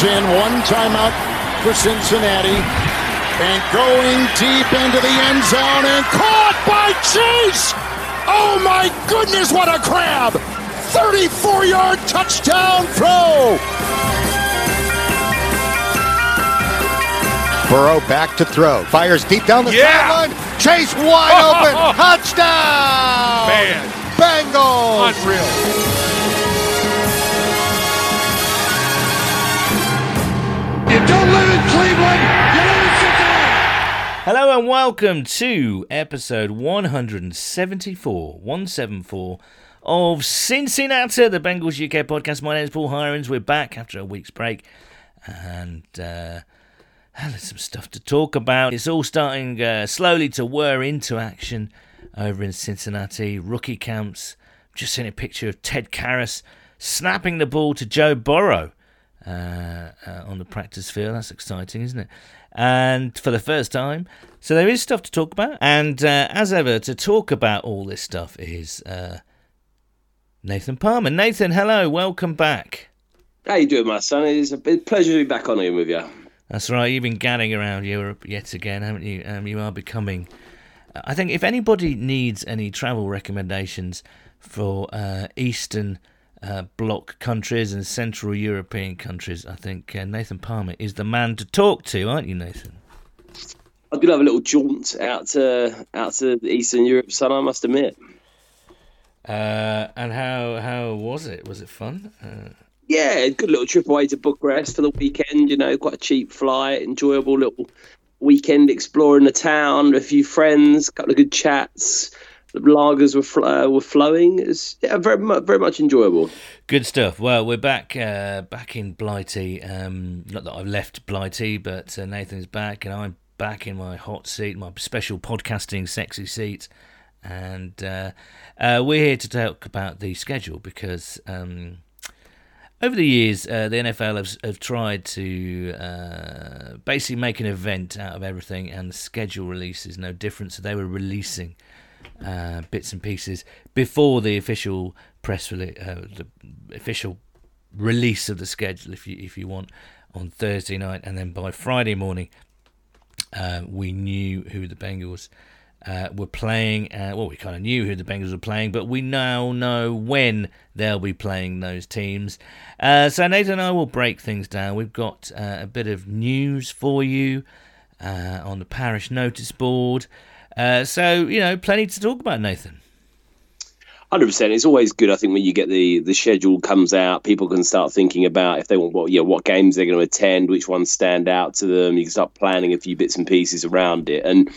P. Ryan is in. One timeout for Cincinnati. And going deep into the end zone and caught by Chase! Oh my goodness, what a grab! 34 yard touchdown throw! Burrow back to throw. Fires deep down the Yeah. sideline. Chase wide open. Touchdown! Man. Bengals! Unreal. Hello and welcome to episode 174, 174 of Cincinnati, the Bengals UK podcast. My name is Paul Hirons. We're back after a week's break and uh, there's some stuff to talk about. It's all starting uh, slowly to whir into action over in Cincinnati. Rookie camps. Just seen a picture of Ted Karras snapping the ball to Joe Burrow uh, uh, on the practice field. That's exciting, isn't it? And for the first time. So there is stuff to talk about. And uh, as ever, to talk about all this stuff is uh, Nathan Palmer. Nathan, hello. Welcome back. How you doing, my son? It's a pleasure to be back on here with you. That's right. You've been gadding around Europe yet again, haven't you? Um, you are becoming. I think if anybody needs any travel recommendations for uh, Eastern uh, Bloc countries and Central European countries, I think uh, Nathan Palmer is the man to talk to, aren't you, Nathan? I did have a little jaunt out to out to Eastern Europe, son. I must admit. Uh, and how how was it? Was it fun? Uh, Yeah, good little trip away to Bucharest for the weekend. You know, quite a cheap flight, enjoyable little weekend exploring the town. A few friends, a couple of good chats. The lagers were fl- uh, were flowing. It's yeah, very very much enjoyable. Good stuff. Well, we're back uh, back in Blighty. Um, not that I've left Blighty, but uh, Nathan's back, and I'm back in my hot seat, my special podcasting sexy seat. And uh, uh, we're here to talk about the schedule because um, over the years, uh, the NFL have, have tried to basically make an event out of everything, and the schedule release is no different. So they were releasing uh, bits and pieces before the official press release, uh, the official release of the schedule, if you if you want, on Thursday night, and then by Friday morning, uh, we knew who the Bengals uh, were playing. Uh, well, we kind of knew who the Bengals were playing, but we now know when they'll be playing those teams. So Nathan and I will break things down. We've got a bit of news for you on the parish notice board. Uh, so you know, plenty to talk about, Nathan. Hundred percent. It's always good. I think when you get the the schedule comes out, people can start thinking about if they want what yeah what games they're going to attend, which ones stand out to them. You can start planning a few bits and pieces around it, and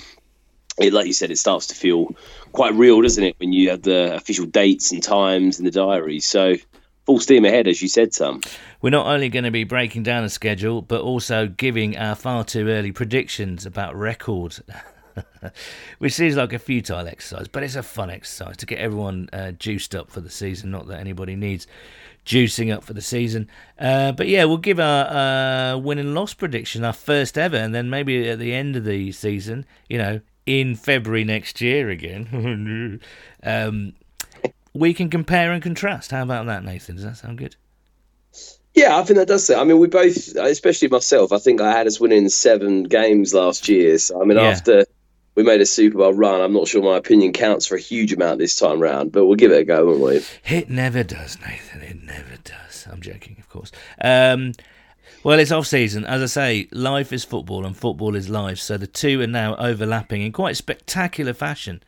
it, like you said, it starts to feel quite real, doesn't it, when you have the official dates and times in the diary. So full steam ahead, as you said, Sam. We're not only going to be breaking down the schedule, but also giving our far too early predictions about record. Which seems like a futile exercise, but it's a fun exercise to get everyone uh, juiced up for the season. Not that anybody needs juicing up for the season. Uh, but yeah, we'll give our uh, win and loss prediction, our first ever, and then maybe at the end of the season, you know, in February next year again, um, we can compare and contrast. How about that, Nathan? Does that sound good? Yeah, I think that does it. I mean, we both, especially myself, I think I had us winning seven games last year. So, I mean, Yeah. after we made a Super Bowl run, I'm not sure my opinion counts for a huge amount this time round, but we'll give it a go, won't we? It never does, Nathan. It never does. I'm joking, of course. Um, well, it's off season. As I say, life is football and football is life. So the two are now overlapping in quite spectacular fashion.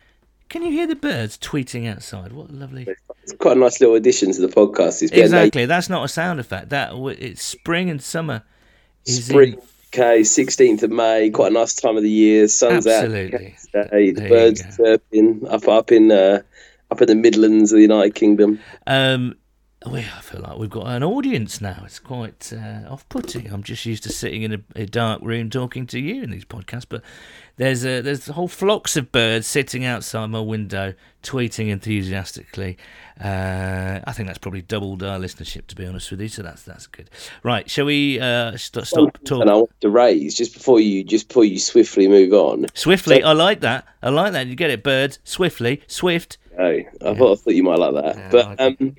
Can you hear the birds tweeting outside? What a lovely. It's quite a nice little addition to the podcast. It's Exactly. That's not a sound effect. That it's spring and summer. Is spring. in- Okay, 16th of May, quite a nice time of the year. Sun's Absolutely. out. The There birds chirping up up in uh, up in the Midlands of the United Kingdom. Um, we, I feel like we've got an audience now. It's quite uh, off-putting. I'm just used to sitting in a, a dark room talking to you in these podcasts, but there's a there's whole flocks of birds sitting outside my window, tweeting enthusiastically. Uh, I think that's probably doubled our listenership, to be honest with you. So that's that's good. Right, shall we uh, st- stop talking? And I want to raise just before you just before you swiftly move on. Swiftly, so, I like that. I like that. You get it, birds. Swiftly, swift. Oh, I thought I thought you might like that. Yeah, but um, do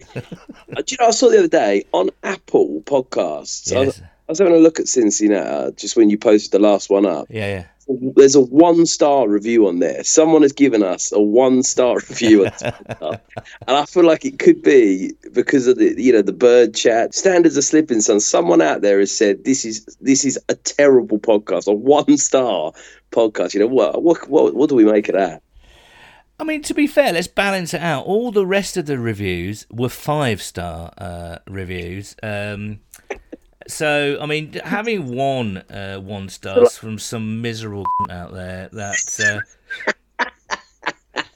you know? I saw the other day on Apple Podcasts. Yes. I, was, I was having a look at Cincinnati just when you posted the last one up. Yeah, yeah there's a one star review on there. Someone has given us a one star review, and I feel like it could be because of the you know the bird chat standards are slipping. Son, someone out there has said this is this is a terrible podcast, a one star podcast. You know what what what, what do we make of that? I mean, to be fair, let's balance it out. All the rest of the reviews were five star uh, reviews. Um, so, I mean, having one uh, one stars from some miserable out there that uh,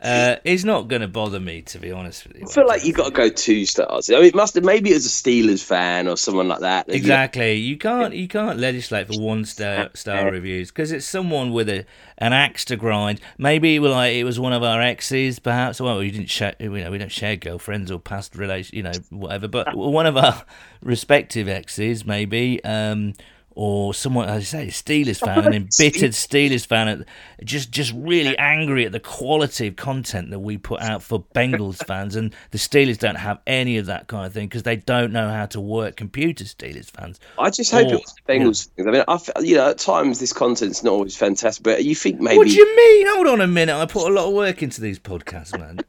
uh, it's not going to bother me, to be honest with you. I feel like you've got to go two stars. I mean, it must have, maybe as a Steelers fan or someone like that. Exactly. You can't you can't legislate for one star star reviews because it's someone with a an axe to grind. Maybe like it was one of our exes, perhaps. Well, we didn't share. You know, we don't share girlfriends or past relations. You know, whatever. But one of our respective exes, maybe. Um, or someone, as I say, Steelers fan, an embittered Steelers fan, uh, just just really angry at the quality of content that we put out for Bengals fans, and the Steelers don't have any of that kind of thing because they don't know how to work computers. Steelers fans. I just hope or, it was the Bengals. I mean, I, you know, at times this content's not always fantastic, but you think maybe. What do you mean? Hold on a minute. I put a lot of work into these podcasts, man.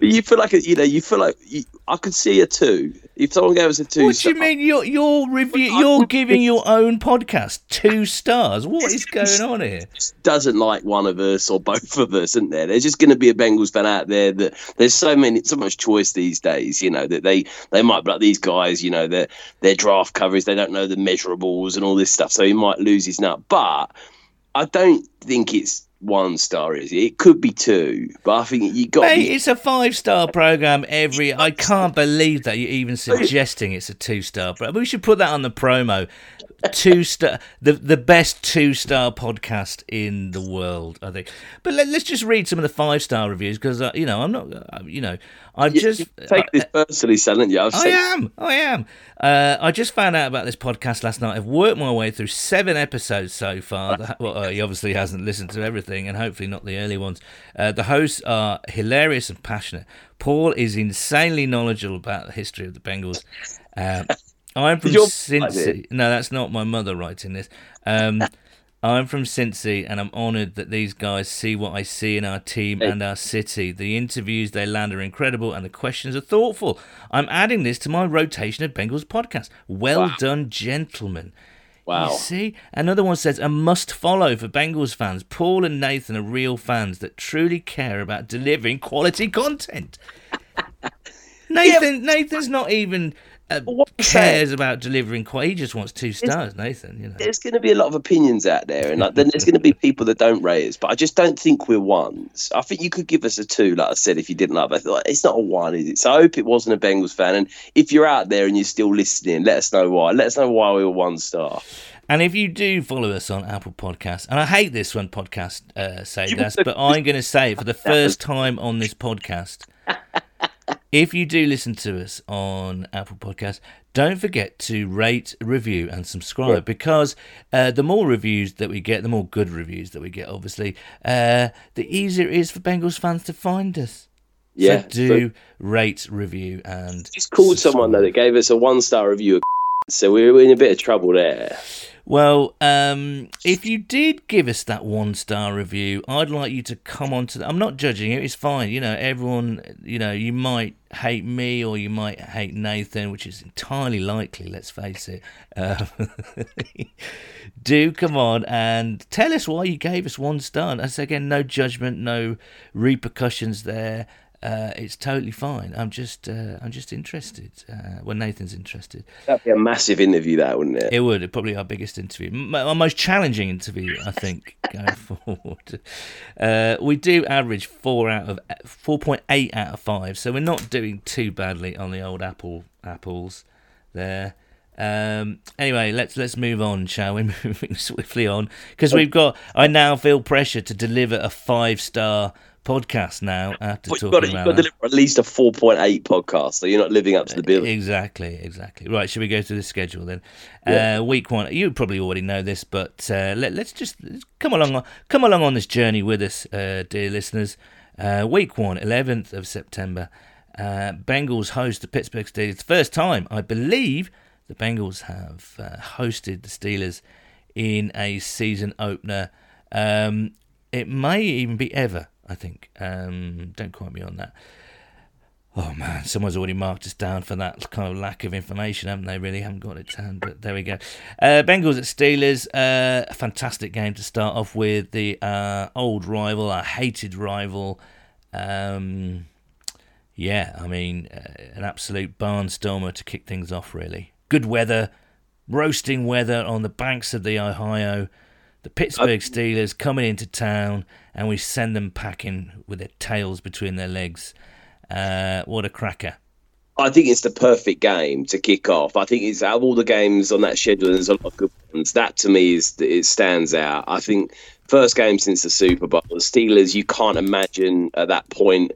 You feel like a, you know you feel like you, I could see a two if someone gave us a two. What do you mean you're you're review you're giving your own podcast two stars? What is going on here? Doesn't like one of us or both of us, isn't there? There's just going to be a Bengals fan out there that there's so many so much choice these days. You know that they they might be like these guys. You know their their draft coverage they don't know the measurables and all this stuff, so he might lose his nut. But I don't think it's one star is it? It could be two, but I think you got. Mate, be... it's a five star program every. I can't believe that you're even suggesting it's a two star. But we should put that on the promo two star, the the best two star podcast in the world, I think. But let, us just read some of the five star reviews because uh, you know I'm not, uh, you know, I just take this personally, Silent. Yeah, I am, I am. Uh, I just found out about this podcast last night. I've worked my way through seven episodes so far. well, uh, he obviously hasn't listened to everything, and hopefully not the early ones. Uh, the hosts are hilarious and passionate. Paul is insanely knowledgeable about the history of the Bengals. I'm from Cincy. No, that's not my mother writing this. Um, I'm from Cincy, and I'm honoured that these guys see what I see in our team and our city. The interviews they land are incredible, and the questions are thoughtful. I'm adding this to my rotation of Bengals podcast. Well wow. done, gentlemen. Wow. You see? Another one says a must follow for Bengals fans. Paul and Nathan are real fans that truly care about delivering quality content. Nathan yeah. Nathan's not even uh, cares about delivering quite. He just wants two stars, Nathan. You know, there's going to be a lot of opinions out there, and like, then there's going to be people that don't rate us. But I just don't think we're ones. I think you could give us a two, like I said, if you didn't love it. It's not a one, is it? So I hope it wasn't a Bengals fan. And if you're out there and you're still listening, let us know why. Let us know why we were one star. And if you do follow us on Apple Podcasts, and I hate this when podcasts uh, say this, but I'm going to say it for the first time on this podcast if you do listen to us on Apple Podcasts, don't forget to rate, review, and subscribe yeah. because uh, the more reviews that we get, the more good reviews that we get, obviously, uh, the easier it is for Bengals fans to find us. Yeah. So do rate, review, and. Just called subscribe. someone though that gave us a one star review, so we we're in a bit of trouble there. Well, um, if you did give us that one star review, I'd like you to come on to. The, I'm not judging it. It's fine. You know, everyone. You know, you might hate me or you might hate Nathan, which is entirely likely. Let's face it. Um, do come on and tell us why you gave us one star. That's again, no judgment, no repercussions there uh, it's totally fine. I'm just, uh, I'm just interested. Uh, when Nathan's interested, that'd be a massive interview, that wouldn't it? It would. It'd probably our biggest interview, our most challenging interview, I think, going forward. Uh, we do average four out of four point eight out of five, so we're not doing too badly on the old Apple apples there. Um, anyway, let's let's move on, shall we? Moving swiftly on because we've got. I now feel pressure to deliver a five star podcast now after But talking you've got, to, you've about got to deliver at least a 4.8 podcast, so you're not living up to the bill. Exactly, exactly. Right, should we go through the schedule then? Uh, week one. You probably already know this, but uh, let, let's just come along, come along on this journey with us, uh, dear listeners. Uh, week one, 11th of September. Uh, Bengals host the Pittsburgh Steelers. First time, I believe, the Bengals have uh, hosted the Steelers in a season opener. Um, it may even be ever. I think. Um, don't quote me on that. Oh man, someone's already marked us down for that kind of lack of information, haven't they? Really haven't got it hand, but there we go. Uh, Bengals at Steelers, uh, a fantastic game to start off with. The uh, old rival, our hated rival. Um, yeah, I mean, uh, an absolute barnstormer to kick things off, really. Good weather, roasting weather on the banks of the Ohio. The Pittsburgh Steelers coming into town, and we send them packing with their tails between their legs. Uh, what a cracker! I think it's the perfect game to kick off. I think it's out of all the games on that schedule, there's a lot of good ones. That to me is it stands out. I think first game since the Super Bowl, the Steelers. You can't imagine at that point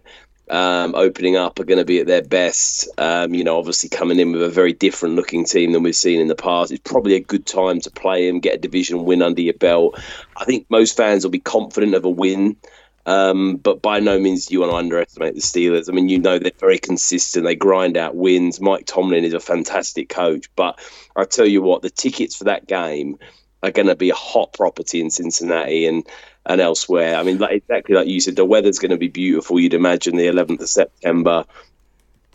um, opening up are going to be at their best. Um, you know, obviously coming in with a very different looking team than we've seen in the past. It's probably a good time to play them, get a division win under your belt. I think most fans will be confident of a win. Um, but by no means do you want to underestimate the Steelers. I mean, you know they're very consistent. They grind out wins. Mike Tomlin is a fantastic coach. But I tell you what, the tickets for that game are going to be a hot property in Cincinnati and and elsewhere. I mean, like, exactly like you said, the weather's going to be beautiful. You'd imagine the 11th of September.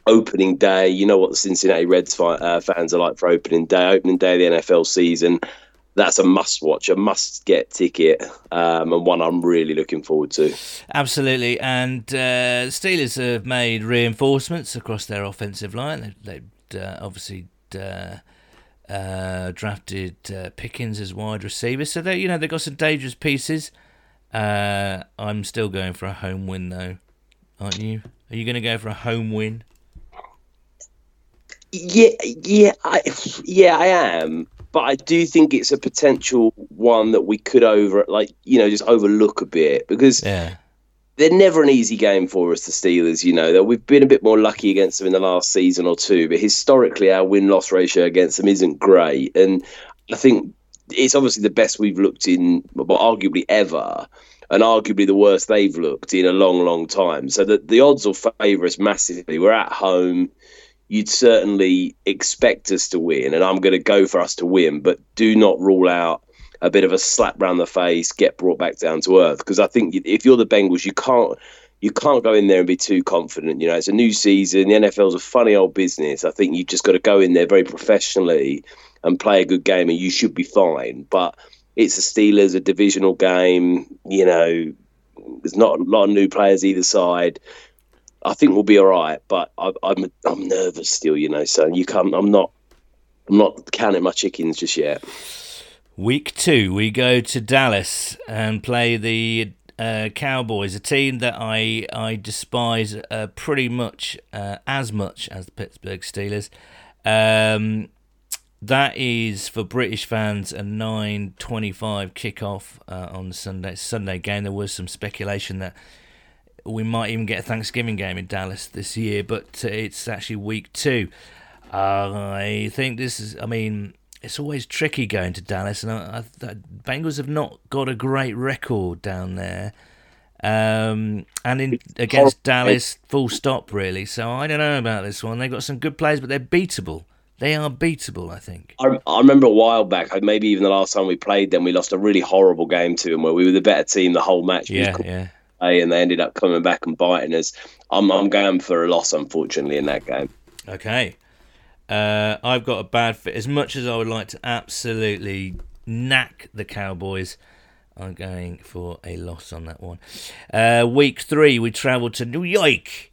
Opening day, you know what the Cincinnati Reds fi- uh, fans are like for opening day. Opening day of the NFL season, that's a must watch, a must get ticket, um, and one I'm really looking forward to. Absolutely, and uh, Steelers have made reinforcements across their offensive line. They've, they've uh, obviously uh, uh, drafted uh, Pickens as wide receiver, so they you know they've got some dangerous pieces. Uh, I'm still going for a home win though, aren't you? Are you going to go for a home win? Yeah, yeah, I, yeah, I am. But I do think it's a potential one that we could over, like you know, just overlook a bit because Yeah, they're never an easy game for us, the Steelers. You know, that we've been a bit more lucky against them in the last season or two, but historically our win loss ratio against them isn't great, and I think it's obviously the best we've looked in, well, arguably ever, and arguably the worst they've looked in a long, long time. So the the odds will favour us massively. We're at home. You'd certainly expect us to win, and I'm going to go for us to win, but do not rule out a bit of a slap round the face, get brought back down to earth. Because I think if you're the Bengals, you can't you can't go in there and be too confident. You know, it's a new season. The NFL's a funny old business. I think you've just got to go in there very professionally and play a good game, and you should be fine. But it's the Steelers, a divisional game. You know, there's not a lot of new players either side. I think we'll be all right, but I, I'm I'm nervous still. You know, so you can't. I'm not. I'm not counting my chickens just yet. Week two, we go to Dallas and play the uh, Cowboys, a team that I I despise uh, pretty much uh, as much as the Pittsburgh Steelers. Um, that is for British fans a 9:25 kickoff uh, on Sunday Sunday game. There was some speculation that we might even get a Thanksgiving game in Dallas this year, but uh, it's actually week two. I think this is. I mean, it's always tricky going to Dallas, and I, I, Bengals have not got a great record down there. Um, and in against Dallas, full stop, really. So I don't know about this one. They've got some good players, but they're beatable. They are beatable, I think. I, I remember a while back, maybe even the last time we played them, we lost a really horrible game to them where we were the better team the whole match. Yeah, yeah. and they ended up coming back and biting us. I'm I'm going for a loss, unfortunately, in that game. Okay. Uh, I've got a bad fit. As much as I would like to absolutely knack the Cowboys, I'm going for a loss on that one. Uh, week three, we travelled to New York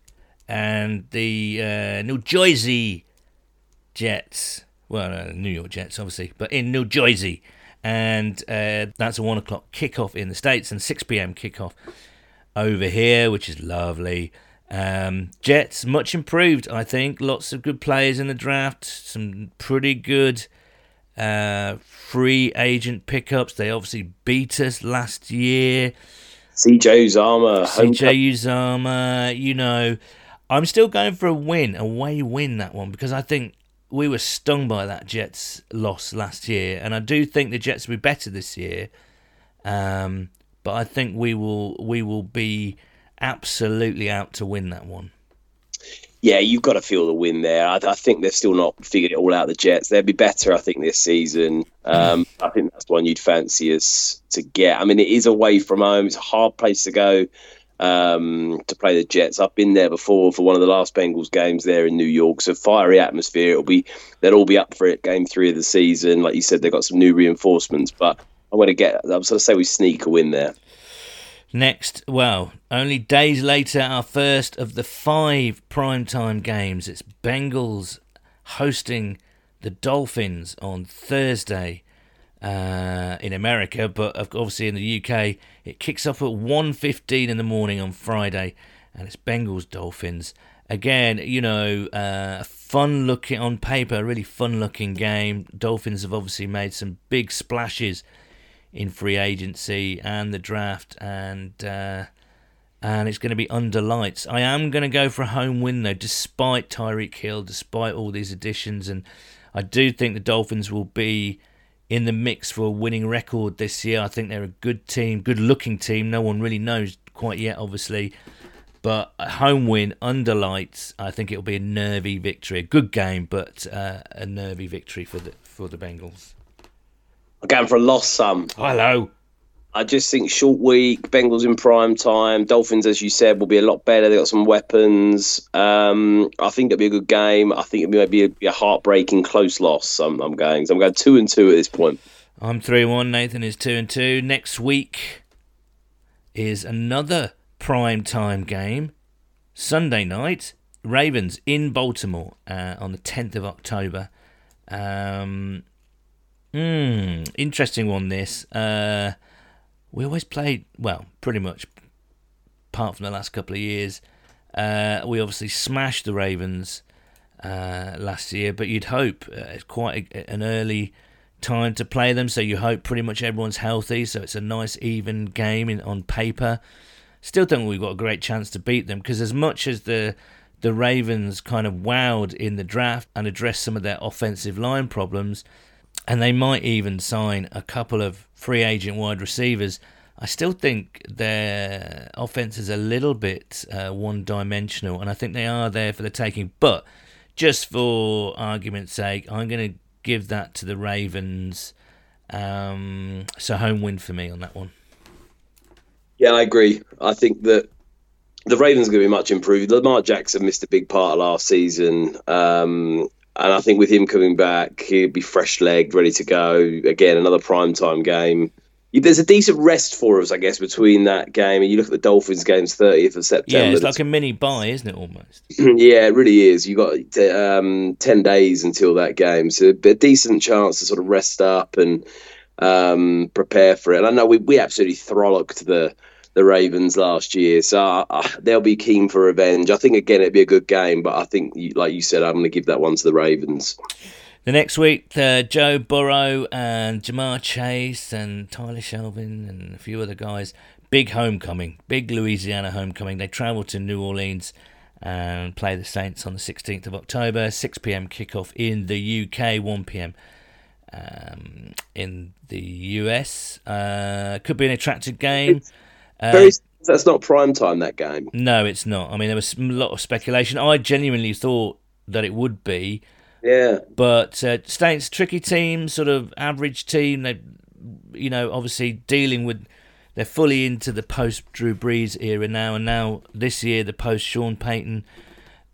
and the uh, New Jersey Jets. Well, no, New York Jets, obviously, but in New Jersey. And uh, that's a one o'clock kickoff in the States and 6 p.m. kickoff over here, which is lovely. Um, Jets much improved, I think. Lots of good players in the draft. Some pretty good uh, free agent pickups. They obviously beat us last year. CJ Uzomah. CJ Uzomah, you know, I'm still going for a win, a way win that one because I think we were stung by that Jets loss last year, and I do think the Jets will be better this year. Um, but I think we will we will be absolutely out to win that one yeah, you've got to feel the win there. I, I, think they've still not figured it all out. The Jets, they'll be better, I think, this season. Um, I think that's one you'd fancy us to get. I mean, it is away from home. It's a hard place to go um, to play the Jets. I've been there before for one of the last Bengals games there in New York. So fiery atmosphere. It'll be they'll all be up for it. Game three of the season, like you said, they've got some new reinforcements. But I'm going to get. I'm going to say we sneak a win there. Next, well, only days later, our first of the five primetime games. It's Bengals hosting the Dolphins on Thursday uh, in America, but obviously in the UK, it kicks off at 1.15 in the morning on Friday, and it's Bengals Dolphins. Again, you know, uh, fun looking on paper, really fun looking game. Dolphins have obviously made some big splashes in free agency and the draft, and uh, and it's going to be under lights. I am going to go for a home win though, despite Tyreek Hill, despite all these additions, and I do think the Dolphins will be in the mix for a winning record this year. I think they're a good team, good looking team. No one really knows quite yet, obviously. But a home win under lights, I think it'll be a nervy victory. A good game, but uh, a nervy victory for the for the Bengals. I'm going for a loss sum. Hello. I just think short week, Bengals in prime time. Dolphins, as you said, will be a lot better. They've got some weapons. Um, I think it'll be a good game. I think it might be a, be a heartbreaking close loss. I'm, I'm going. So I'm going two and two at this point. I'm three one. Nathan is two and two. Next week is another prime time game. Sunday night, Ravens in Baltimore uh, on the 10th of October. Um, Hmm, interesting one. This uh, we always played well, pretty much, apart from the last couple of years. Uh, we obviously smashed the Ravens uh, last year, but you'd hope uh, it's quite a, an early time to play them, so you hope pretty much everyone's healthy, so it's a nice even game in, on paper. Still think we've got a great chance to beat them because as much as the the Ravens kind of wowed in the draft and addressed some of their offensive line problems, and they might even sign a couple of free agent wide receivers. I still think their offense is a little bit uh, one dimensional, and I think they are there for the taking. But just for argument's sake, I'm going to give that to the Ravens. Um, so home win for me on that one. Yeah, I agree. I think that the Ravens are going to be much improved. Lamar Jackson missed a big part of last season. Um, and I think with him coming back, he'd be fresh legged, ready to go. Again, another prime time game. There's a decent rest for us, I guess, between that game and you look at the Dolphins game's 30th of September. Yeah, it's like a mini bye, isn't it? Almost. yeah, it really is. You've got um, 10 days until that game, so a decent chance to sort of rest up and um, prepare for it. And I know we we absolutely frolicked the the Ravens last year. So uh, uh, they'll be keen for revenge. I think again it'd be a good game, but I think, like you said, I'm going to give that one to the Ravens. The next week, uh, Joe Burrow and Ja'Marr Chase and Tyler Shelvin and a few other guys. Big homecoming, big Louisiana homecoming. They travel to New Orleans and play the Saints on the 16th of October. 6 p.m. kickoff in the UK, 1 p.m. Um, in the US. Uh, could be an attractive game. Very, uh, that's not prime time. That game. No, it's not. I mean, there was a lot of speculation. I genuinely thought that it would be. Yeah. But uh, Saints tricky team, sort of average team. They, you know, obviously dealing with. They're fully into the post Drew Brees era now, and now this year the post Sean Payton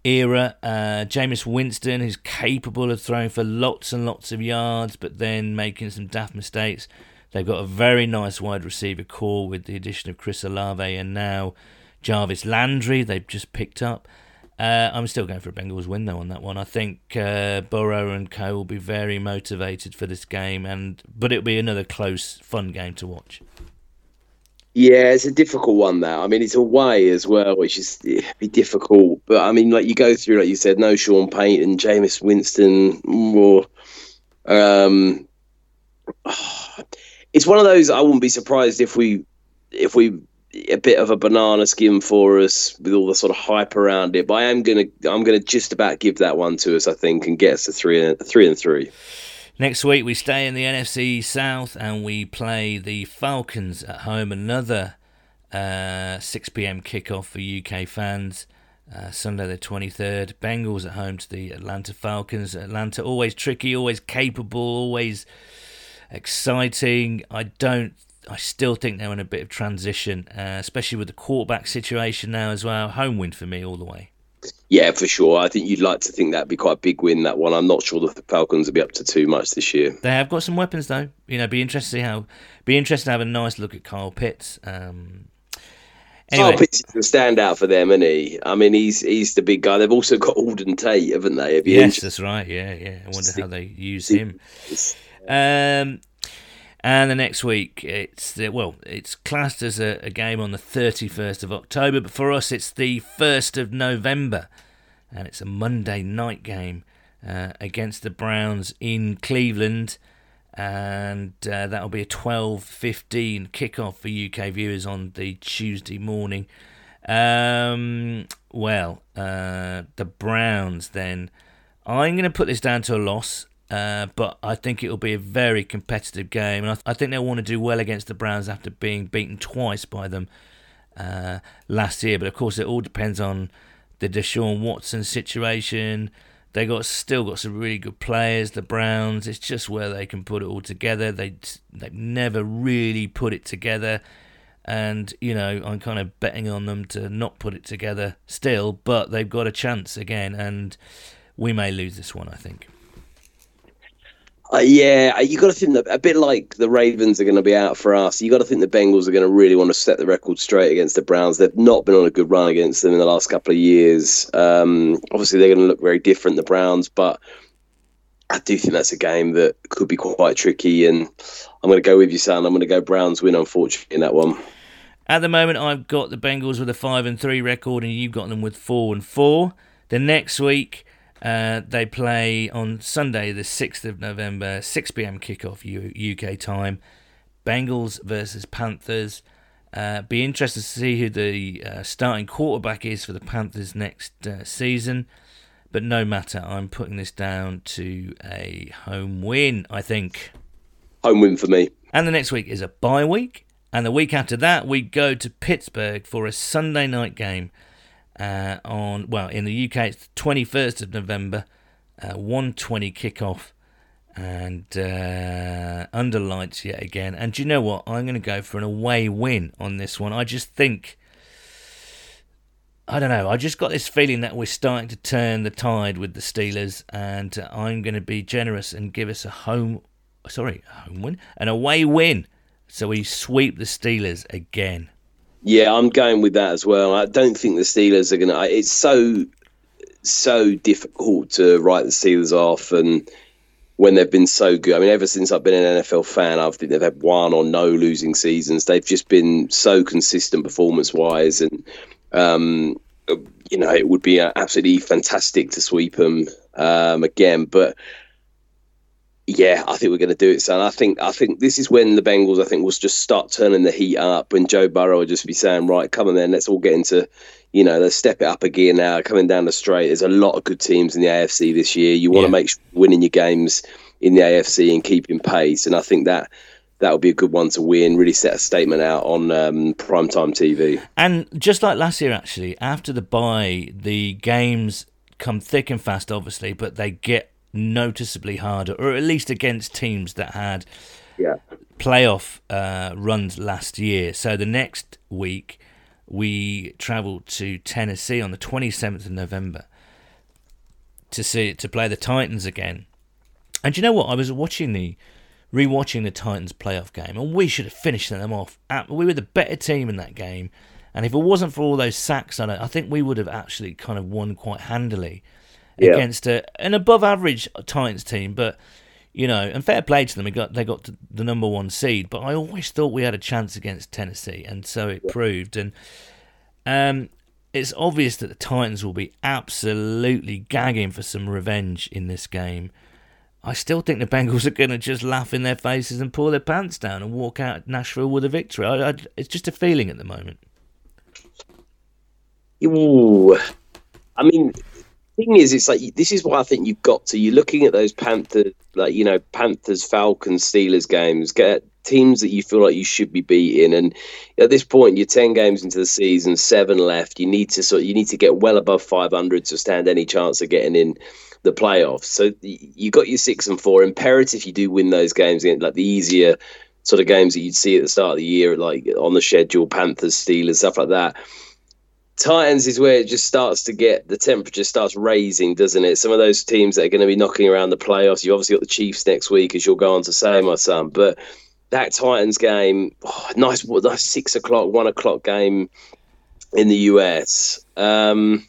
era. Uh, Jameis Winston is capable of throwing for lots and lots of yards, but then making some daft mistakes. They've got a very nice wide receiver core with the addition of Chris Olave and now Jarvis Landry. They've just picked up. Uh, I'm still going for a Bengals win though on that one. I think uh, Burrow and Co will be very motivated for this game, and but it'll be another close, fun game to watch. Yeah, it's a difficult one. That I mean, it's away as well, which is be difficult. But I mean, like you go through, like you said, no Sean Payton, Jameis Winston, more. Um, it's one of those. I wouldn't be surprised if we, if we, a bit of a banana skin for us with all the sort of hype around it. But I am gonna, I'm gonna just about give that one to us. I think, and get us to three and three and three. Next week, we stay in the NFC South and we play the Falcons at home. Another uh, 6 pm kickoff for UK fans. Uh, Sunday the 23rd. Bengals at home to the Atlanta Falcons. Atlanta always tricky, always capable, always exciting. I don't. I still think they're in a bit of transition, uh, especially with the quarterback situation now as well. Home win for me all the way. Yeah, for sure. I think you'd like to think that'd be quite a big win. That one. I'm not sure the Falcons will be up to too much this year. They have got some weapons though. You know, be interested to see how. Be interested to have a nice look at Kyle Pitts. Um, Anyway. Kyle Pitts is a standout for them, isn't he? I mean, he's he's the big guy. They've also got Auden Tate, haven't they? yes, that's right. Yeah, yeah. I wonder how they use him. Um, and the next week, it's well, it's classed as a, a, game on the 31st of October, but for us, it's the 1st of November, and it's a Monday night game uh, against the Browns in Cleveland, and uh, that'll be a 12:15 kickoff for UK viewers on the Tuesday morning. Um, well, uh, the Browns then. I'm going to put this down to a loss. Uh, but I think it will be a very competitive game, and I, th- I, think they'll want to do well against the Browns after being beaten twice by them uh, last year. But of course, it all depends on the Deshaun Watson situation. They got still got some really good players. The Browns. It's just where they can put it all together. They they've never really put it together, and you know I'm kind of betting on them to not put it together still. But they've got a chance again, and we may lose this one. I think. Uh, yeah, you got to think that a bit like the Ravens are going to be out for us. You got to think the Bengals are going to really want to set the record straight against the Browns. They've not been on a good run against them in the last couple of years. Um, obviously, they're going to look very different, the Browns, but I do think that's a game that could be quite tricky. And I'm going to go with you, son. I'm going to go Browns win, unfortunately, in that one. At the moment, I've got the Bengals with a five and three record, and you've got them with four and four. The next week. Uh, they play on Sunday, the 6th of November, 6 pm kickoff U- UK time. Bengals versus Panthers. Uh, be interested to see who the uh, starting quarterback is for the Panthers next uh, season. But no matter, I'm putting this down to a home win, I think. Home win for me. And the next week is a bye week. And the week after that, we go to Pittsburgh for a Sunday night game uh, on well in the UK it's the 21st of November, uh, 1:20 kickoff, and uh, under lights yet again. And do you know what? I'm going to go for an away win on this one. I just think. I don't know. I just got this feeling that we're starting to turn the tide with the Steelers, and I'm going to be generous and give us a home, sorry, a home win, an away win, so we sweep the Steelers again. Yeah, I'm going with that as well. I don't think the Steelers are going to. It's so so difficult to write the Steelers off, and when they've been so good. I mean, ever since I've been an NFL fan, I think they've had one or no losing seasons. They've just been so consistent performance wise, and um, you know, it would be absolutely fantastic to sweep them um, again. But yeah, I think we're going to do it, son. I think I think this is when the Bengals, I think, will just start turning the heat up, and Joe Burrow will just be saying, "Right, come on, then, let's all get into, you know, let's step it up a gear now." Coming down the straight, there's a lot of good teams in the AFC this year. You want yeah. to make sure winning your games in the AFC and keeping pace, and I think that that would be a good one to win. Really set a statement out on um, primetime TV. And just like last year, actually, after the bye, the games come thick and fast, obviously, but they get noticeably harder, or at least against teams that had yeah. playoff uh, runs last year. So the next week we travel to Tennessee on the 27th of November to see to play the Titans again. And you know what? I was watching the rewatching the Titans playoff game, and we should have finished them off. We were the better team in that game, and if it wasn't for all those sacks, I, I think we would have actually kind of won quite handily yeah. against a, an above average Titans team. But you know, and fair play to them. They got they got the number one seed, but I always thought we had a chance against Tennessee, and so it yeah. proved. And um, it's obvious that the Titans will be absolutely gagging for some revenge in this game. I still think the Bengals are going to just laugh in their faces and pull their pants down and walk out Nashville with a victory. I, I, it's just a feeling at the moment. Ooh, I mean, thing is, it's like this is why I think you've got to. You're looking at those Panthers, like you know, Panthers, Falcons, Steelers games. Get teams that you feel like you should be beating, and at this point, you're ten games into the season, seven left. You need to sort. You need to get well above 500 to stand any chance of getting in the playoffs. So you got your six and four. Imperative you do win those games, like the easier sort of games that you'd see at the start of the year, like on the schedule, Panthers, Steelers, stuff like that Titans is where it just starts to get the temperature starts raising, doesn't it? Some of those teams that are going to be knocking around the playoffs. You obviously got the Chiefs next week, as you'll go on to say, my son. But that Titans game, oh, nice, nice six o'clock, one o'clock game in the US. Um,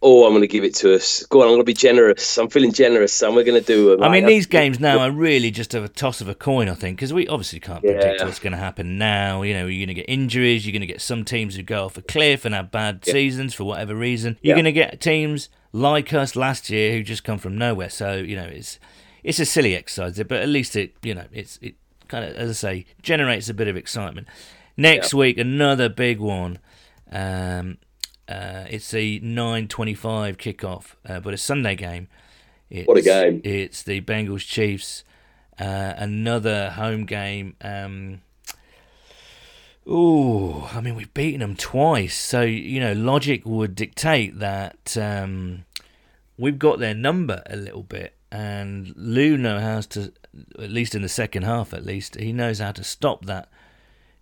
Oh, I'm going to give it to us. Go on, I'm going to be generous. I'm feeling generous, so we're going to do. it. I mean, these games now are really just a toss of a coin, I think, because we obviously can't predict yeah. what's going to happen now. You know, you're going to get injuries. You're going to get some teams who go off a cliff and have bad yeah. seasons for whatever reason. You're yeah. going to get teams like us last year who just come from nowhere. So you know, it's it's a silly exercise, but at least it you know it's it kind of as I say generates a bit of excitement. Next week, another big one. Um, uh, it's a 9:25 kickoff, uh, but a Sunday game. It's, what a game! It's the Bengals Chiefs, uh, another home game. Um, oh, I mean we've beaten them twice, so you know logic would dictate that um, we've got their number a little bit, and Lou knows how to, at least in the second half, at least he knows how to stop that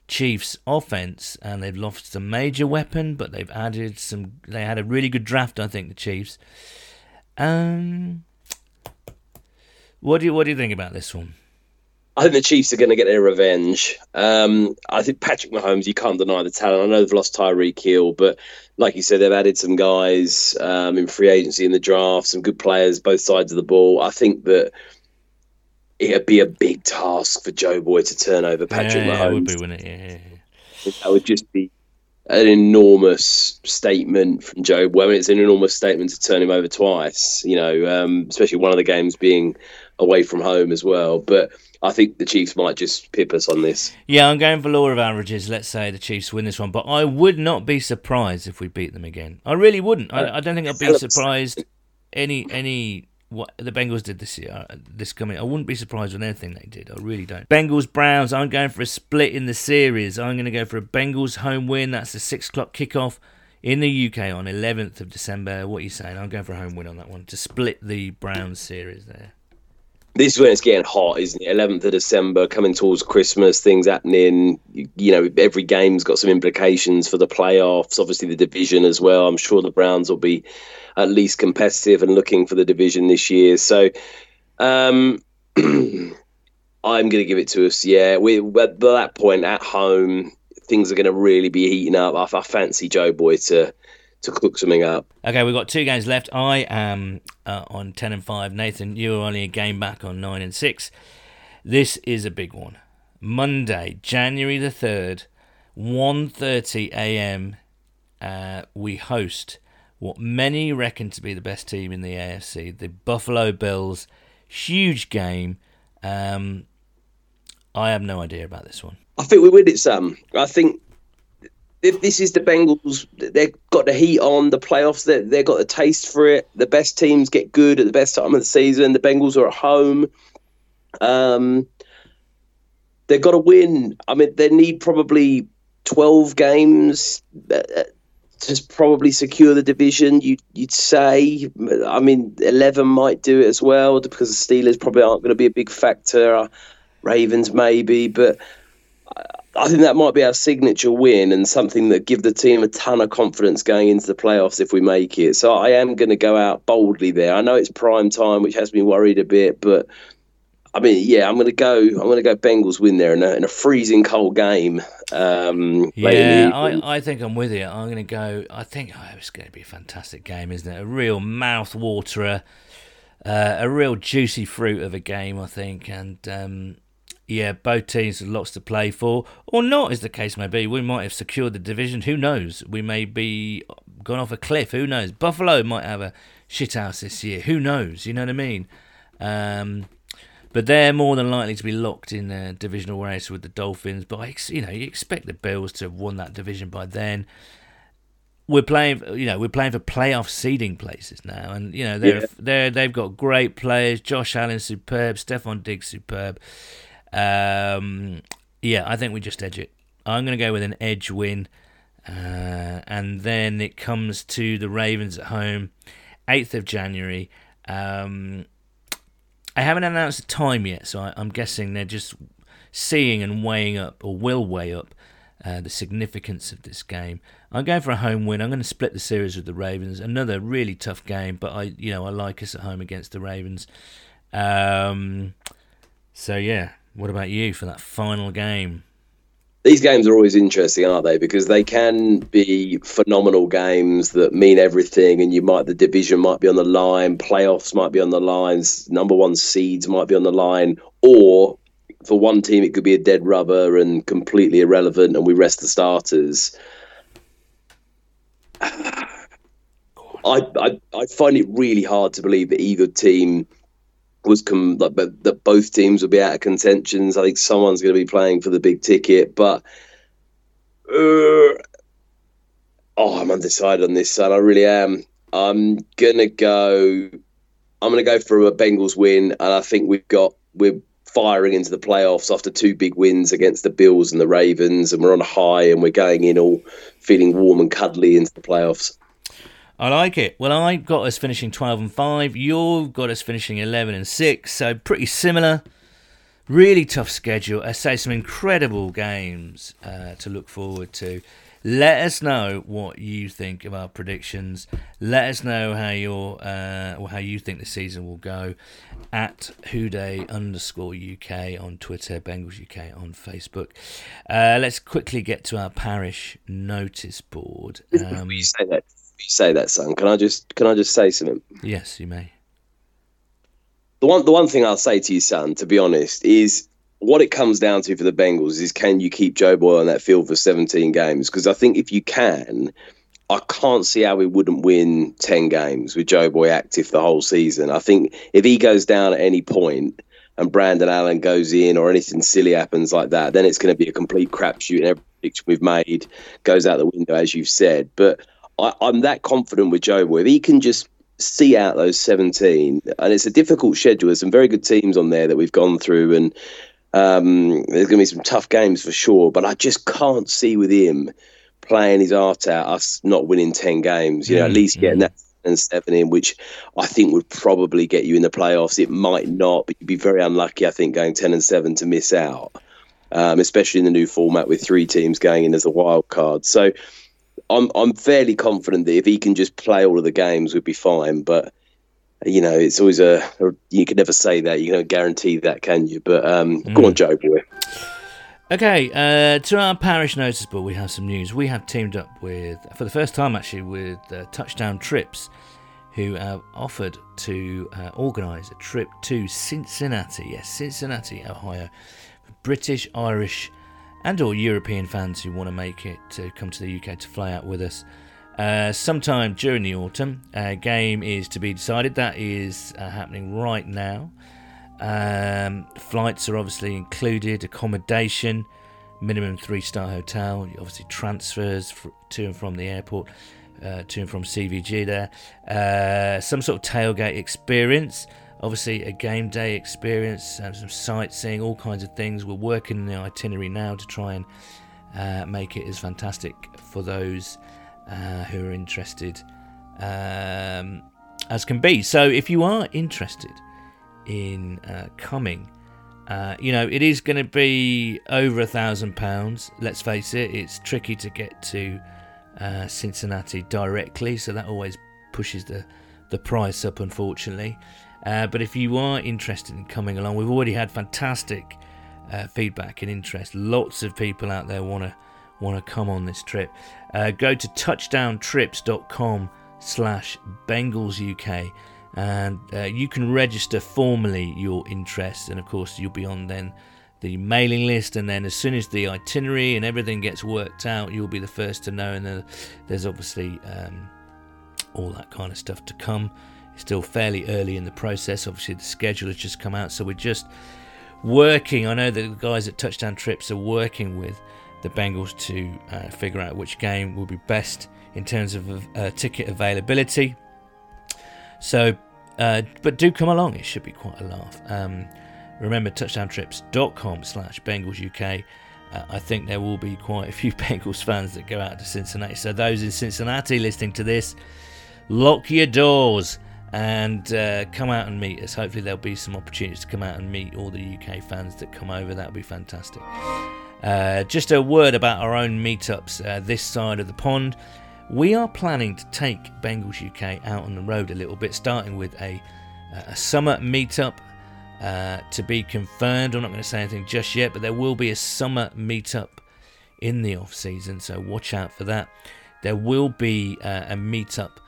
Chiefs offense, and they've lost a major weapon, but they've added some. They had a really good draft, I think, the Chiefs. Um, what do you what do you think about this one? I think the Chiefs are going to get their revenge. Um, I think Patrick Mahomes, you can't deny the talent. I know they've lost Tyreek Hill, but like you said, they've added some guys um, in free agency in the draft, some good players both sides of the ball. I think that it'd be a big task for Joe Boy to turn over Patrick yeah, Mahomes. Yeah, it would be, wouldn't it? Yeah, That would just be an enormous statement from Joe. Well, I mean, it's an enormous statement to turn him over twice. You know, um, especially one of the games being away from home as well. But I think the Chiefs might just pip us on this. Yeah, I'm going for law of averages. Let's say the Chiefs win this one, but I would not be surprised if we beat them again. I really wouldn't. I, I don't think I'd be surprised any any what the Bengals did this year, uh, this coming. I wouldn't be surprised with anything they did. I really don't. Bengals Browns. I'm going for a split in the series. I'm going to go for a Bengals home win. That's the six o'clock kickoff in the UK on 11th of December. What are you saying? I'm going for a home win on that one to split the Browns series there. This is when it's getting hot, isn't it? 11th of December, coming towards Christmas, things happening. You, know, every game's got some implications for the playoffs. Obviously, the division as well. I'm sure the Browns will be at least competitive and looking for the division this year. So um, I'm going to give it to us. Yeah, we at that point at home, things are going to really be heating up. I, I fancy Joe Boy to to cook something up. Okay, we've got two games left. I am uh, on ten and five. Nathan, you're only a game back on nine and six. This is a big one. Monday, January the third, 1.30 a.m. Uh, we host what many reckon to be the best team in the AFC, the Buffalo Bills. Huge game. Um, I have no idea about this one. I think we win it, Sam. I think this is the Bengals, they've got the heat on the playoffs. They they've got the taste for it. The best teams get good at the best time of the season. The Bengals are at home. Um, they've got to win. I mean, they need probably twelve games uh, to probably secure the division. You, would say, I mean, eleven might do it as well because the Steelers probably aren't going to be a big factor. Uh, Ravens maybe, but I think that might be our signature win and something that give the team a ton of confidence going into the playoffs if we make it. So I am going to go out boldly there. I know it's prime time, which has me worried a bit, but I mean, yeah, I'm going to go. I'm going to go Bengals win there in a, in a freezing cold game. Um, yeah, I, I think I'm with you. I'm going to go. I think oh, it's going to be a fantastic game, isn't it? A real mouth waterer. uh, a real juicy fruit of a game, I think. And um, yeah, both teams have lots to play for, or not, as the case may be. We might have secured the division. Who knows? We may be gone off a cliff. Who knows? Buffalo might have a shithouse this year. Who knows? You know what I mean? Um, but they're more than likely to be locked in a divisional race with the Dolphins. But you know, you expect the Bills to have won that division by then. We're playing, you know, we're playing for playoff seeding places now, and you know they're yeah. they're they've got great players. Josh Allen superb, Stefon Diggs superb. Um, yeah, I think we just edge it. I'm going to go with an edge win. Uh, and then it comes to the Ravens at home, 8th of January. Um, I haven't announced the time yet, so I, am guessing they're just seeing and weighing up, or will weigh up, uh, the significance of this game. I'm going for a home win. I'm going to split the series with the Ravens. Another really tough game, but I, you know, I like us at home against the Ravens. Um, so yeah, what about you for that final game? These games are always interesting, aren't they? Because they can be phenomenal games that mean everything, and you might the division might be on the line, playoffs might be on the lines, number one seeds might be on the line, or for one team it could be a dead rubber and completely irrelevant, and we rest the starters. I, I I find it really hard to believe that either team was com- like, but that both teams will be out of contentions. I think someone's going to be playing for the big ticket, but uh, oh, I'm undecided on this, son. I really am. I'm gonna go. I'm gonna go for a Bengals win, and I think we've got we're firing into the playoffs after two big wins against the Bills and the Ravens, and we're on high, and we're going in all feeling warm and cuddly into the playoffs. I like it. Well, I got us finishing 12 and 5. You've got us finishing 11 and 6. So pretty similar. Really tough schedule. I say some incredible games uh, to look forward to. Let us know what you think of our predictions. Let us know how your uh, or how you think the season will go at Who Dey underscore UK on Twitter, Bengals UK on Facebook. Uh, let's quickly get to our parish notice board. Um, you say that you say that, son, can I just can I just say something? Yes, you may. The one the one thing I'll say to you, son, to be honest, is what it comes down to for the Bengals is can you keep Joe Boyle on that field for 17 games? Because I think if you can, I can't see how we wouldn't win 10 games with Joe Boy active the whole season. I think if he goes down at any point and Brandon Allen goes in or anything silly happens like that, then it's going to be a complete crapshoot and every prediction we've made goes out the window, as you've said. But I, am that confident with Joe Boy. If he can just see out those 17, and it's a difficult schedule. There's some very good teams on there that we've gone through, and um, there's going to be some tough games for sure. But I just can't see with him playing his art out, us not winning 10 games. You know, mm, at least getting mm. that and seven in, which I think would probably get you in the playoffs. It might not, but you'd be very unlucky, I think, going 10 and 7 to miss out, um, especially in the new format with three teams going in as a wild card. So I'm I'm fairly confident that if he can just play all of the games, we'd be fine. But you know, it's always a, a you can never say that. You can't guarantee that, can you? But um, mm. go on, Joe boy. Okay, uh, to our parish notice board, we have some news. We have teamed up with, for the first time actually, with uh, Touchdown Trips, who have offered to uh, organise a trip to Cincinnati, yes, Cincinnati, Ohio, British, Irish, and or European fans who want to make it to come to the UK to fly out with us. Uh, sometime during the autumn, a game is to be decided. That is uh, happening right now. Um, flights are obviously included, accommodation, minimum three star hotel, obviously transfers to and from the airport, uh, to and from CVG there, uh, some sort of tailgate experience obviously a game day experience, uh, some sightseeing, all kinds of things. We're working the itinerary now to try and uh, make it as fantastic for those uh, who are interested um, as can be. So if you are interested in uh, coming, uh, you know, it is going to be over a thousand pounds. Let's face it, it's tricky to get to uh, Cincinnati directly, so that always pushes the the price up, unfortunately. Uh, but if you are interested in coming along, we've already had fantastic uh, feedback and interest. Lots of people out there want to want to come on this trip. Uh, go to touchdowntrips.com slash Bengals UK and uh, you can register formally your interest, and of course, you'll be on then the mailing list. And then, as soon as the itinerary and everything gets worked out, you'll be the first to know. And there's obviously um, all that kind of stuff to come. Still fairly early in the process. Obviously, the schedule has just come out, so we're just working. I know that the guys at Touchdown Trips are working with the Bengals to uh, figure out which game will be best in terms of uh, ticket availability. So, uh, but do come along; it should be quite a laugh. Um, remember, touchdowntrips.com slash Bengals UK. Uh, I think there will be quite a few Bengals fans that go out to Cincinnati. So, those in Cincinnati listening to this, lock your doors and uh, come out and meet us. Hopefully, there'll be some opportunities to come out and meet all the UK fans that come over. That would be fantastic. Uh, just a word about our own meetups uh, this side of the pond. We are planning to take Bengals UK out on the road a little bit, starting with a, a summer meetup uh, to be confirmed. I'm not going to say anything just yet, but there will be a summer meetup in the off season, so watch out for that. There will be uh, a meetup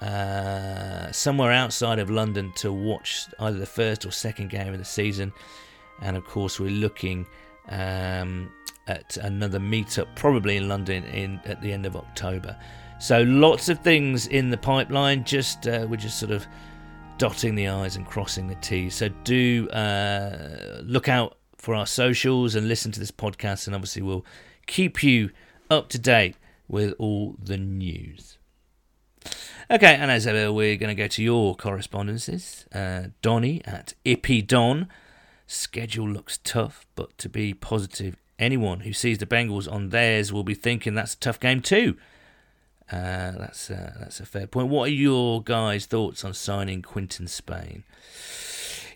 uh, somewhere outside of London to watch either the first or second game of the season, and of course we're looking um, at another meetup probably in London in at the end of October. So lots of things in the pipeline. Just uh, we're just sort of dotting the i's and crossing the t's. So do uh, look out for our socials and listen to this podcast, and obviously we'll keep you up to date with all the news. Okay, and as ever, we're going to go to your correspondences. Uh, Donny at Ippy Don. Schedule looks tough, but to be positive, anyone who sees the Bengals on theirs will be thinking that's a tough game too. Uh, that's uh, that's a fair point. What are your guys' thoughts on signing Quinton Spain?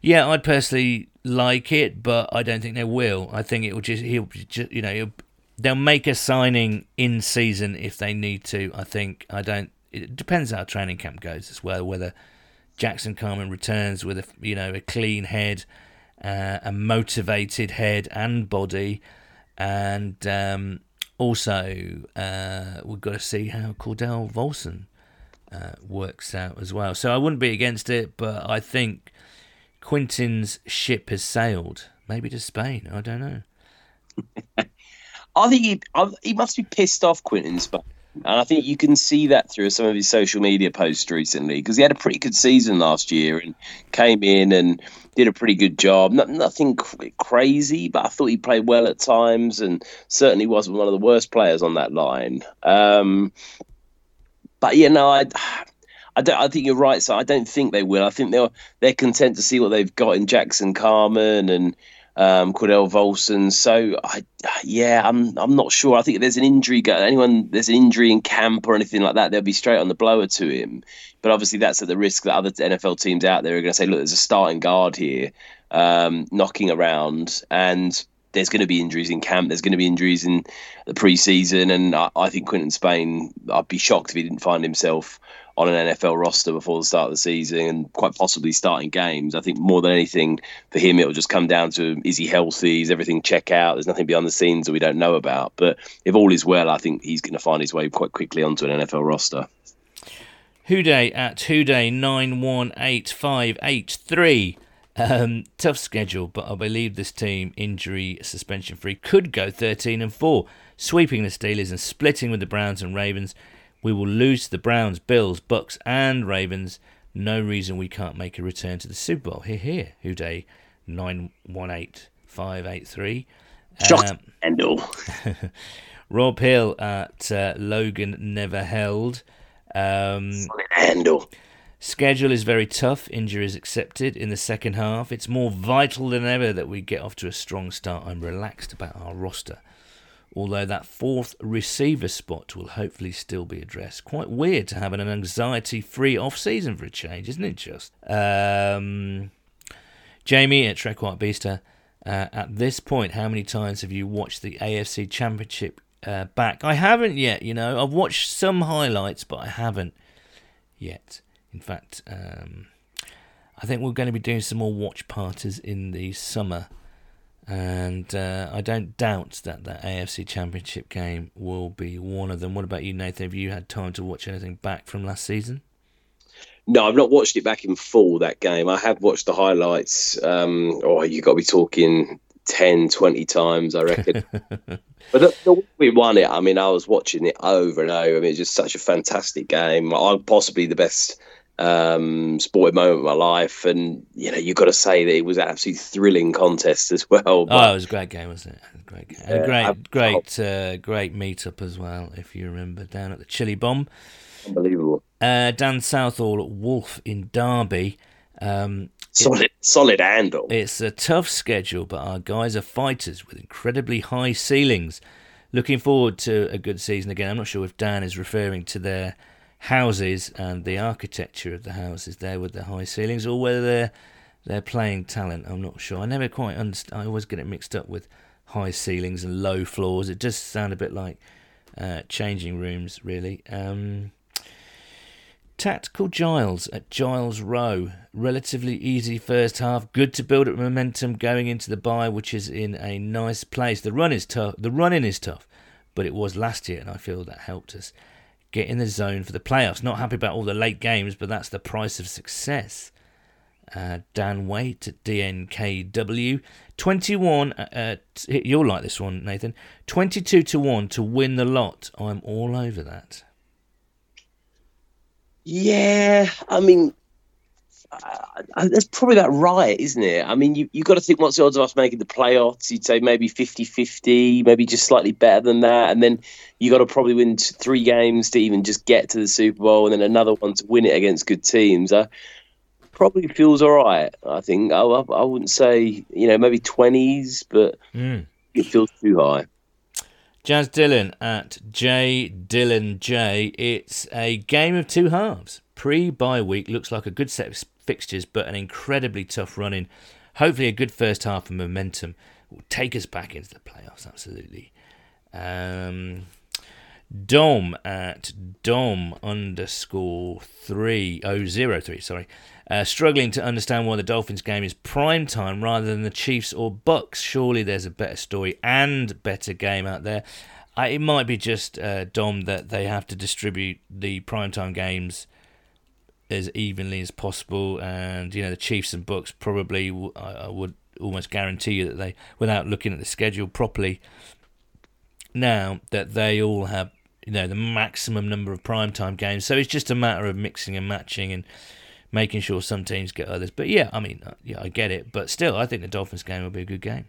Yeah, I'd personally like it, but I don't think they will. I think it will just he'll just you know they'll make a signing in season if they need to. I think I don't. It depends how training camp goes as well. Whether Jackson Carman returns with a you know a clean head, uh, a motivated head and body, and um, also, uh, we've got to see how Cordell Volson uh, works out as well. So I wouldn't be against it, but I think Quinton's ship has sailed, maybe to Spain. I don't know. I think he, he must be pissed off, Quinton Spain. And I think you can see that through some of his social media posts recently because he had a pretty good season last year and came in and did a pretty good job. Not, nothing crazy, but I thought he played well at times and certainly wasn't one of the worst players on that line. Um, but yeah, no, I. I don't. I think you're right. So I don't think they will. I think they're they're content to see what they've got in Jackson Carman and um, Cordell Volson. So I, yeah, I'm I'm not sure. I think there's an injury. Anyone there's an injury in camp or anything like that, they'll be straight on the blower to him. But obviously, that's at the risk that other NFL teams out there are going to say, look, there's a starting guard here um, knocking around, and there's going to be injuries in camp. There's going to be injuries in the preseason, and I, I think Quinton Spain. I'd be shocked if he didn't find himself on an NFL roster before the start of the season and quite possibly starting games. I think more than anything for him, it'll just come down to is he healthy? Is everything check out? There's nothing behind the scenes that we don't know about. But if all is well, I think he's going to find his way quite quickly onto an NFL roster. Houday at Houday918583. Um, tough schedule, but I believe this team, injury suspension free, could go 13 and 4, sweeping the Steelers and splitting with the Browns and Ravens. We will lose to the Browns, Bills, Bucks, and Ravens. No reason we can't make a return to the Super Bowl. Here, here, Who Dey nine one eight five eight three. Shot um. Rob Hill at uh, Logan never held. Um, handle. Schedule is very tough. Injuries accepted in the second half. It's more vital than ever that we get off to a strong start. I'm relaxed about our roster although that fourth receiver spot will hopefully still be addressed. Quite weird to have an anxiety free off season for a change, isn't it? Just um, Jamie at Trek White Beaster. Uh, at this point, how many times have you watched the AFC Championship uh, back? I haven't yet. You know, I've watched some highlights, but I haven't yet. In fact, um, I think we're going to be doing some more watch parties in the summer and uh, I don't doubt that the AFC Championship game will be one of them. What about you, Nathan? Have you had time to watch anything back from last season? No, I've not watched it back in full. That game, I have watched the highlights. Um, oh, you got to be talking 10, 20 times, I reckon. but the, the, we won it. I mean, I was watching it over and over. I mean, it's just such a fantastic game. I'm possibly the best um, sporting moment of my life. And you know, you've got to say that it was an absolutely thrilling contest as well. But, oh, it was a great game, wasn't it? it great game. Yeah, a great, great, uh, great meetup as well. If you remember, down at the Chili Bomb. Unbelievable. Uh, Dan Southall Wolf in Derby. Um, solid, it, solid handle. It's a tough schedule, but our guys are fighters with incredibly high ceilings. Looking forward to a good season again. I'm not sure if Dan is referring to their houses and the architecture of the houses there with the high ceilings, or whether they're they're playing talent. I'm not sure. I never quite understand. I always get it mixed up with high ceilings and low floors. It does sound a bit like uh, changing rooms, really. Um, Tactical Giles at Giles Row. Relatively easy first half. Good to build up momentum going into the bye, which is in a nice place. The run is tough. The running is tough, but it was last year, and I feel that helped us get in the zone for the playoffs. Not happy about all the late games, but that's the price of success. Uh, Dan Waite at DNKW. 21, uh, uh, you'll like this one, Nathan. 22 to 1 to win the lot. I'm all over that. Yeah, I mean, uh, that's probably about right, isn't it? I mean, you, you've got to think what's the odds of us making the playoffs? You'd say maybe 50 50, maybe just slightly better than that. And then you've got to probably win three games to even just get to the Super Bowl and then another one to win it against good teams. Uh, probably feels all right, I think. I, I, wouldn't say, you know, maybe 20s, but mm. it feels too high. Jazz Dillon at J Dillon J. It's a game of two halves. Pre bye week looks like a good set of fixtures, but an incredibly tough running. Hopefully, a good first half of momentum will take us back into the playoffs. Absolutely. Um, Dom at Dom underscore three oh zero three. Sorry, uh, struggling to understand why the Dolphins game is prime time rather than the Chiefs or Bucks. Surely there's a better story and better game out there. It might be just uh, Dom that they have to distribute the primetime games as evenly as possible, and you know the Chiefs and Bucks probably I would almost guarantee you that they, without looking at the schedule properly, now that they all have you know the maximum number of primetime games. So it's just a matter of mixing and matching and making sure some teams get others. But yeah, I mean, uh, yeah, I get it. But still, I think the Dolphins game will be a good game.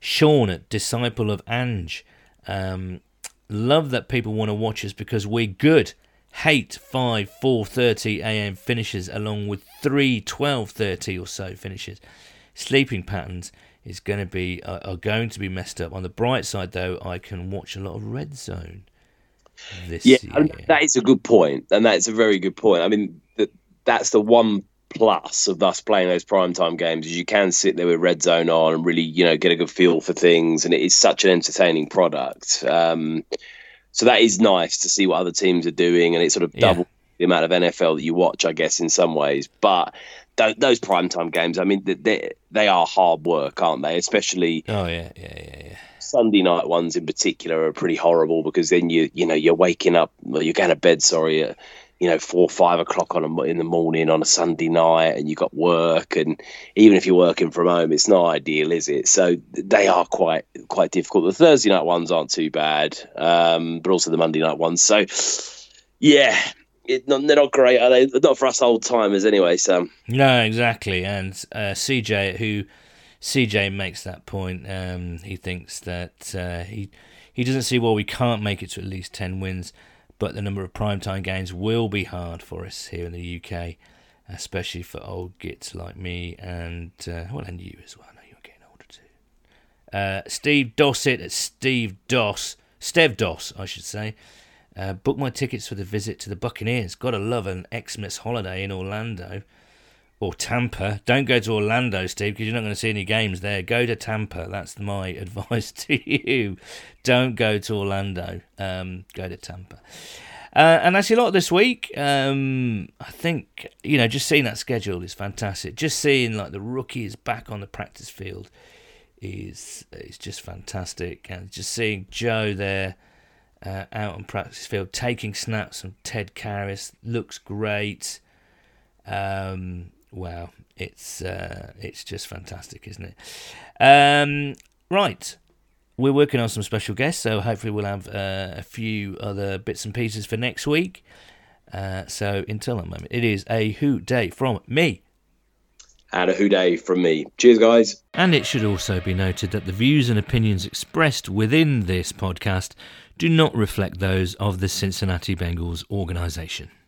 Sean at Disciple of Ange. Um, love that people want to watch us because we're good. Hate 5 4:30 a.m. finishes along with 3 12:30 or so finishes. Sleeping patterns is going to be uh, are going to be messed up. On the bright side, though, I can watch a lot of Red Zone. This yeah, that is a good point, and that's a very good point. I mean, that that's the one plus of us playing those primetime games is you can sit there with red zone on and really you know get a good feel for things and it is such an entertaining product um, so that is nice to see what other teams are doing and it sort of yeah. double the amount of nfl that you watch i guess in some ways but th- those primetime games, I mean, they they are hard work, aren't they? Especially oh yeah, yeah, yeah, yeah. Sunday night ones in particular are pretty horrible because then you you know you're waking up, well, you're going to bed, sorry, at you know four five o'clock on a, in the morning on a Sunday night, and you got work, and even if you're working from home, it's not ideal, is it? So they are quite quite difficult. The Thursday night ones aren't too bad, um, but also the Monday night ones. So yeah, it, not, they're not great, are they? Not for us old timers, anyway, Sam. No, exactly. And uh, CJ, who CJ makes that point, um, he thinks that uh, he he doesn't see why we can't make it to at least ten wins, but the number of primetime games will be hard for us here in the UK, especially for old gits like me and uh, well, and you as well. I know you're getting older too. Uh, Steve Dossett at Steve Doss, Stev Doss, I should say. Uh, book my tickets for the visit to the Buccaneers. Gotta love an Xmas holiday in Orlando or Tampa. Don't go to Orlando, Steve, because you're not going to see any games there. Go to Tampa. That's my advice to you. Don't go to Orlando. Um, go to Tampa. Uh, and actually, a lot this week. Um, I think you know, just seeing that schedule is fantastic. Just seeing like the rookies back on the practice field is is just fantastic, and just seeing Joe there uh, out on practice field, taking snaps from Ted Karras. Looks great. Um, wow, it's uh, it's just fantastic, isn't it? Um, right, we're working on some special guests, so hopefully we'll have uh, a few other bits and pieces for next week. Uh, so until that moment, it is a Who Dey from me. And a Who Dey from me. Cheers, guys. And it should also be noted that the views and opinions expressed within this podcast do not reflect those of the Cincinnati Bengals organisation.